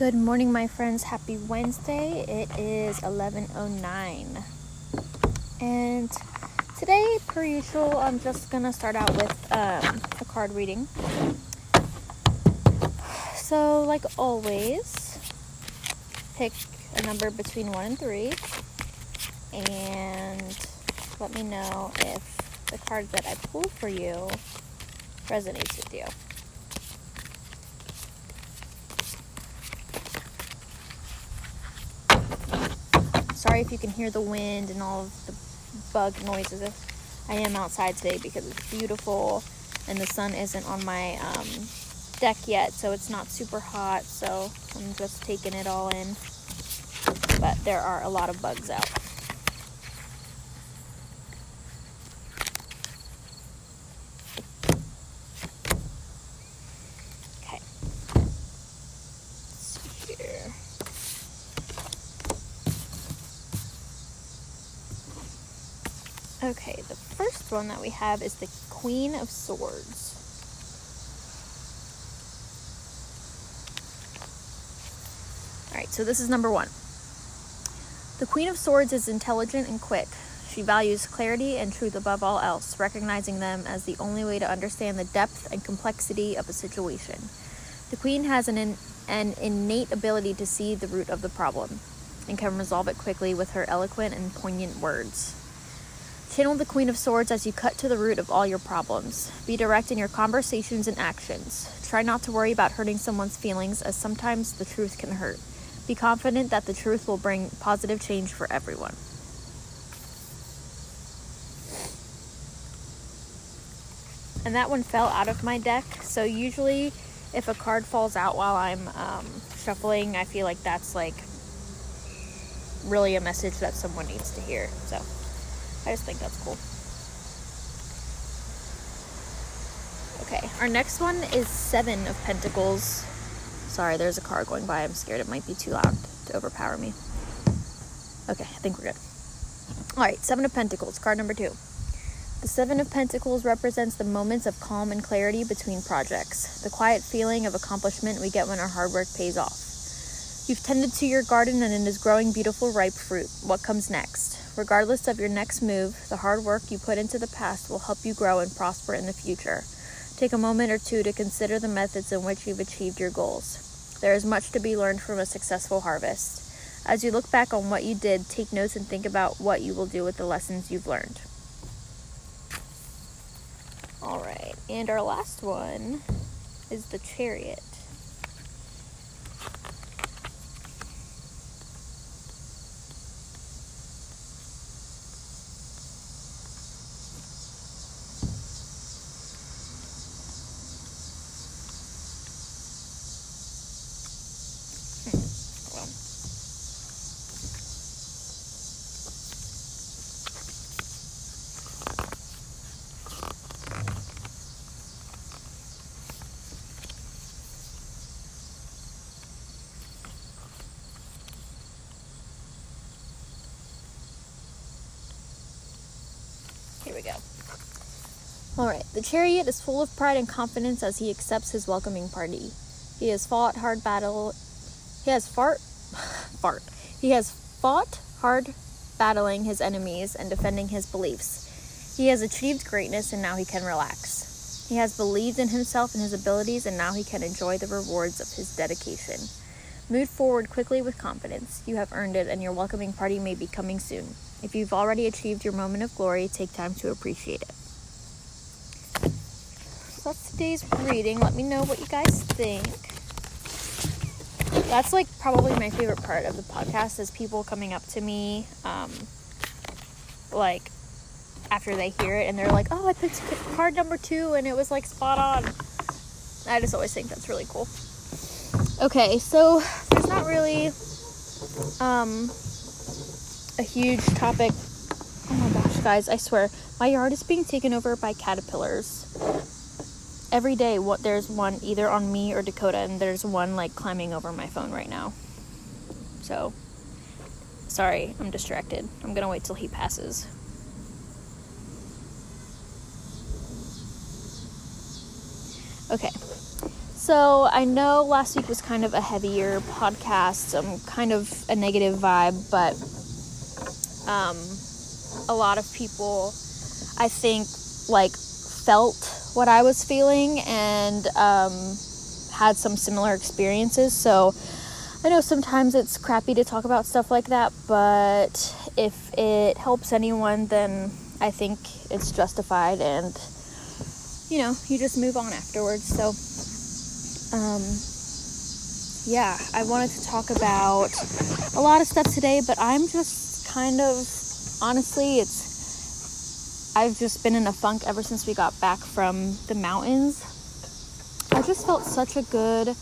Good morning, my friends. Happy Wednesday. It is 11:09. And today, per usual, I'm just to start out with um, a card reading. So, like always, pick a number between 1 and 3 and let me know if the card that I pull for you resonates with you. Sorry if you can hear the wind and all of the bug noises. I am outside today because it's beautiful and the sun isn't on my um, deck yet, so it's not super hot. So I'm just taking it all in. But there are a lot of bugs out. Okay, the one that we have is the Queen of Swords. Alright, so this is number one. The Queen of Swords is intelligent and quick. She values clarity and truth above all else, recognizing them as the only way to understand the depth and complexity of a situation. The Queen has an, in, an innate ability to see the root of the problem and can resolve it quickly with her eloquent and poignant words. Channel the Queen of Swords as you cut to the root of all your problems. Be direct in your conversations and actions. Try not to worry about hurting someone's feelings, as sometimes the truth can hurt. Be confident that the truth will bring positive change for everyone. And that one fell out of my deck, so usually if a card falls out while I'm um, shuffling, I feel like that's like really a message that someone needs to hear. So. I just think that's cool. Okay, our next one is Seven of Pentacles. Sorry, there's a car going by. I'm scared it might be too loud to overpower me. Okay, I think we're good. All right, Seven of Pentacles, card number two. The Seven of Pentacles represents the moments of calm and clarity between projects, the quiet feeling of accomplishment we get when our hard work pays off. You've tended to your garden and it is growing beautiful, ripe fruit. What comes next? Regardless of your next move, the hard work you put into the past will help you grow and prosper in the future. Take a moment or two to consider the methods in which you've achieved your goals. There is much to be learned from a successful harvest. As you look back on what you did, take notes and think about what you will do with the lessons you've learned. All right, and our last one is the chariot. Here we go. Alright, the chariot is full of pride and confidence as he accepts his welcoming party. He has fought hard battle. He has fart. fart. He has fought hard battling his enemies and defending his beliefs. He has achieved greatness and now he can relax. He has believed in himself and his abilities and now he can enjoy the rewards of his dedication. Move forward quickly with confidence. You have earned it and your welcoming party may be coming soon. If you've already achieved your moment of glory, take time to appreciate it. That's today's reading. Let me know what you guys think. That's like probably my favorite part of the podcast is people coming up to me, um, like after they hear it and they're like, "Oh, I picked card number two and it was like spot on." I just always think that's really cool. Okay, so there's not really um a huge topic. Oh my gosh, guys, I swear, my yard is being taken over by caterpillars. Every day, what there's one either on me or Dakota, and there's one like climbing over my phone right now. So, sorry, I'm distracted. I'm gonna wait till he passes. Okay, So I know last week was kind of a heavier podcast, um, kind of a negative vibe, but um, a lot of people, I think, like felt what I was feeling and um, had some similar experiences. So I know sometimes it's crappy to talk about stuff like that, but if it helps anyone, then I think it's justified and you know, you just move on afterwards. So, um, yeah, I wanted to talk about a lot of stuff today, but I'm just kind of honestly, it's I've just been in a funk ever since we got back from the mountains. I just felt such a good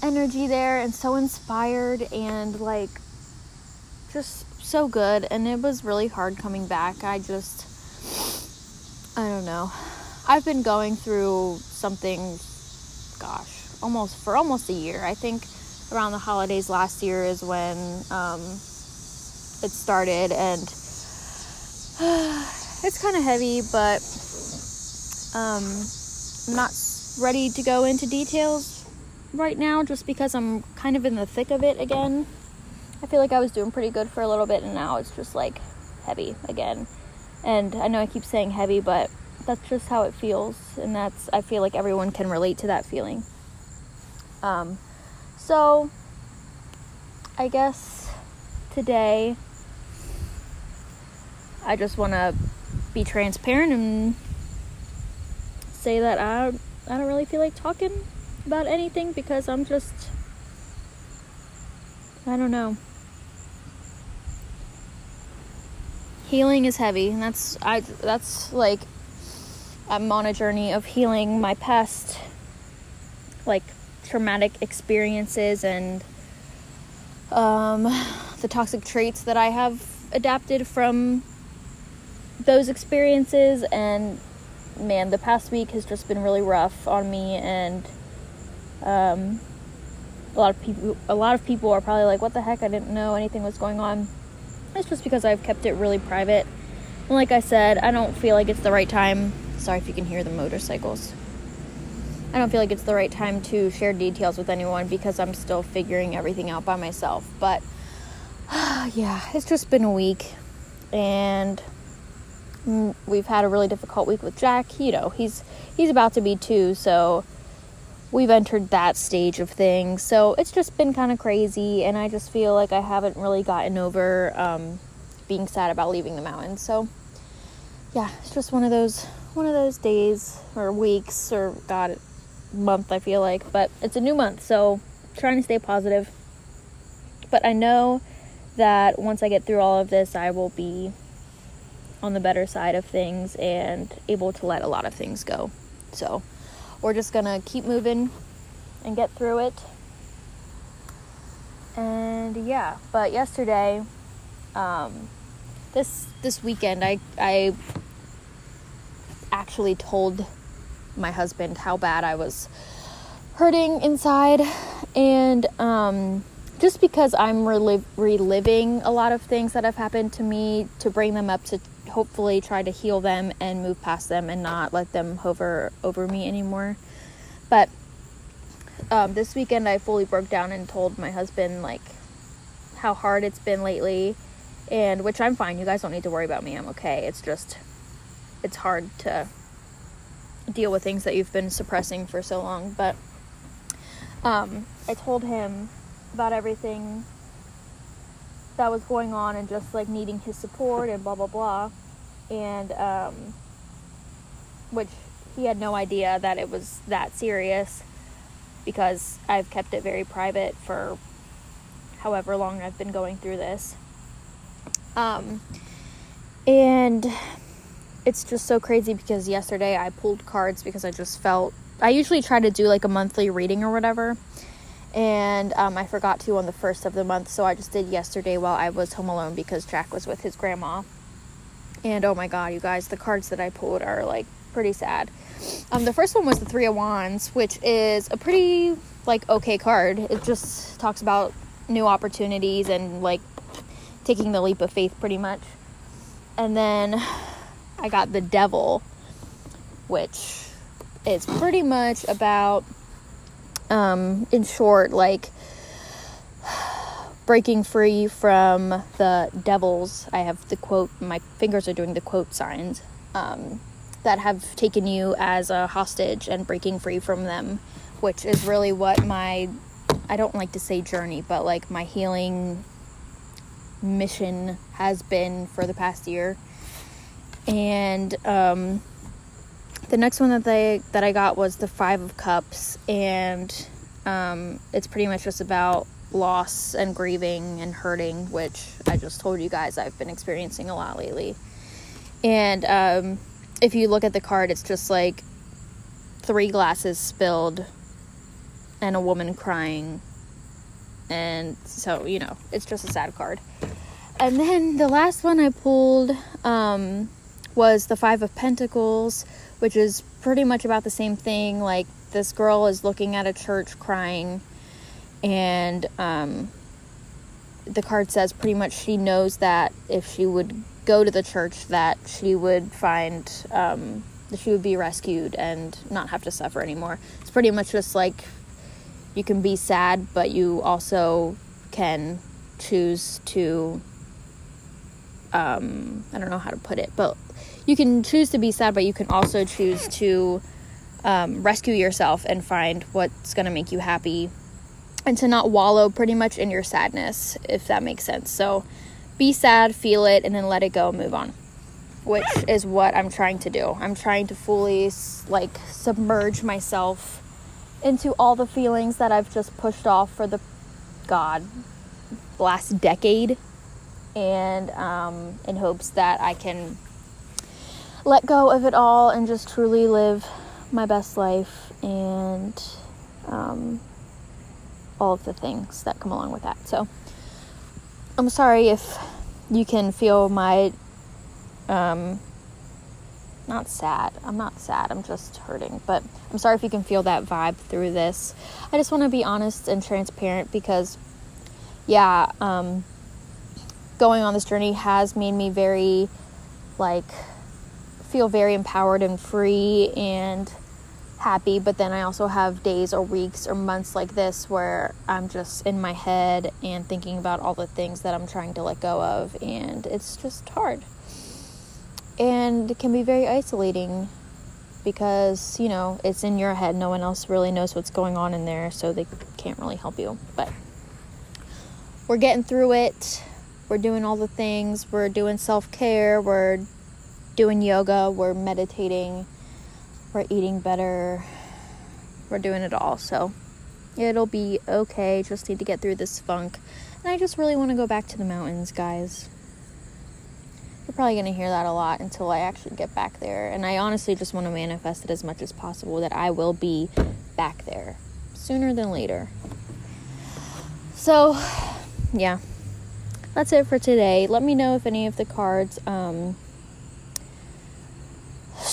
energy there and so inspired and like just so good and it was really hard coming back. I just I don't know. I've been going through something gosh, almost for almost a year. I think around the holidays last year is when um, it started and it's kind of heavy, but um, I'm not ready to go into details right now just because I'm kind of in the thick of it again. I feel like I was doing pretty good for a little bit and now it's just like heavy again. And I know I keep saying heavy, but that's just how it feels and that's I feel like everyone can relate to that feeling. Um so I guess today I just want to be transparent and say that I I don't really feel like talking about anything because I'm just I don't know. Healing is heavy, and that's I that's like I'm on a journey of healing my past like traumatic experiences and um, the toxic traits that I have adapted from those experiences and man the past week has just been really rough on me and um, a lot of people a lot of people are probably like what the heck? I didn't know anything was going on. It's just because I've kept it really private. And like I said I don't feel like it's the right time sorry if you can hear the motorcycles. I don't feel like it's the right time to share details with anyone because I'm still figuring everything out by myself but yeah it's just been a week and we've had a really difficult week with Jack you know he's he's about to be two so we've entered that stage of things. So it's just been kind of crazy, and I just feel like I haven't really gotten over um, being sad about leaving the mountains. So yeah, it's just one of those one of those days or weeks or God month. I feel like, but it's a new month, so trying to stay positive. But I know that once I get through all of this, I will be on the better side of things and able to let a lot of things go. So we're just gonna keep moving and get through it. And yeah, but yesterday, um, this this weekend, I I actually told my husband how bad I was hurting inside, and um, just because I'm reliv- reliving a lot of things that have happened to me to bring them up to hopefully try to heal them and move past them and not let them hover over me anymore. But um, this weekend, I fully broke down and told my husband like how hard it's been lately, and which I'm fine. You guys don't need to worry about me. I'm okay. It's just it's hard to deal with things that you've been suppressing for so long. But um, I told him about everything that was going on and just like needing his support and blah blah blah and um, which he had no idea that it was that serious because I've kept it very private for however long I've been going through this. Um, and it's just so crazy because yesterday I pulled cards because I just felt I usually try to do like a monthly reading or whatever. And um, I forgot to on the first of the month, so I just did yesterday while I was home alone because Jack was with his grandma. And oh my god, you guys, the cards that I pulled are like pretty sad. Um, the first one was the Three of Wands, which is a pretty like okay card. It just talks about new opportunities and like taking the leap of faith, pretty much. And then I got the Devil, which is pretty much about um, in short, like breaking free from the devils. I have the quote, my fingers are doing the quote signs um, that have taken you as a hostage and breaking free from them, which is really what my, I don't like to say journey, but like my healing mission has been for the past year. And um, the next one that they that I got was the Five of Cups, and um, it's pretty much just about loss and grieving and hurting, which I just told you guys I've been experiencing a lot lately. And um, if you look at the card, it's just like three glasses spilled and a woman crying. And so, you know, it's just a sad card. And then the last one I pulled um, was the Five of Pentacles, which is pretty much about the same thing. Like, this girl is looking at a church crying and um, the card says pretty much she knows that if she would go to the church that she would find um, that she would be rescued and not have to suffer anymore. It's pretty much just like you can be sad but you also can choose to um, i don't know how to put it but you can choose to be sad but you can also choose to um, rescue yourself and find what's going to make you happy and to not wallow pretty much in your sadness, if that makes sense. So be sad, feel it, and then let it go, and move on. Which is what I'm trying to do. I'm trying to fully like submerge myself into all the feelings that I've just pushed off for the God last decade, and um, in hopes that I can let go of it all and just truly live my best life and um, all of the things that come along with that. So I'm sorry if you can feel my um not sad. I'm not sad. I'm just hurting. But I'm sorry if you can feel that vibe through this. I just want to be honest and transparent because yeah, um going on this journey has made me very like feel very empowered and free and happy, but then I also have days or weeks or months like this where I'm just in my head and thinking about all the things that I'm trying to let go of, and it's just hard. And it can be very isolating because, you know, it's in your head. No one else really knows what's going on in there, so they can't really help you. But we're getting through it. We're doing all the things. We're doing self care. We're doing yoga. We're meditating we're eating better, we're doing it all. So it'll be okay. Just need to get through this funk. And I just really want to go back to the mountains, guys. You're probably going to hear that a lot until I actually get back there. And I honestly just want to manifest it as much as possible that I will be back there sooner than later. So, yeah. That's it for today. Let me know if any of the cards um,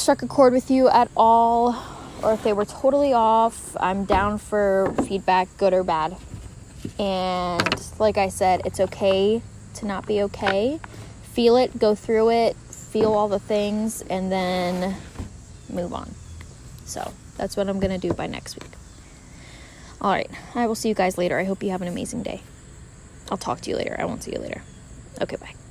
struck a chord with you at all or if they were totally off. I'm down for feedback, good or bad. And like I said, it's okay to not be okay. Feel it, go through it, feel all the things, and then move on. So that's what I'm going to do by next week. All right. I will see you guys later. I hope you have an amazing day. I'll talk to you later. I won't see you later. Okay, bye.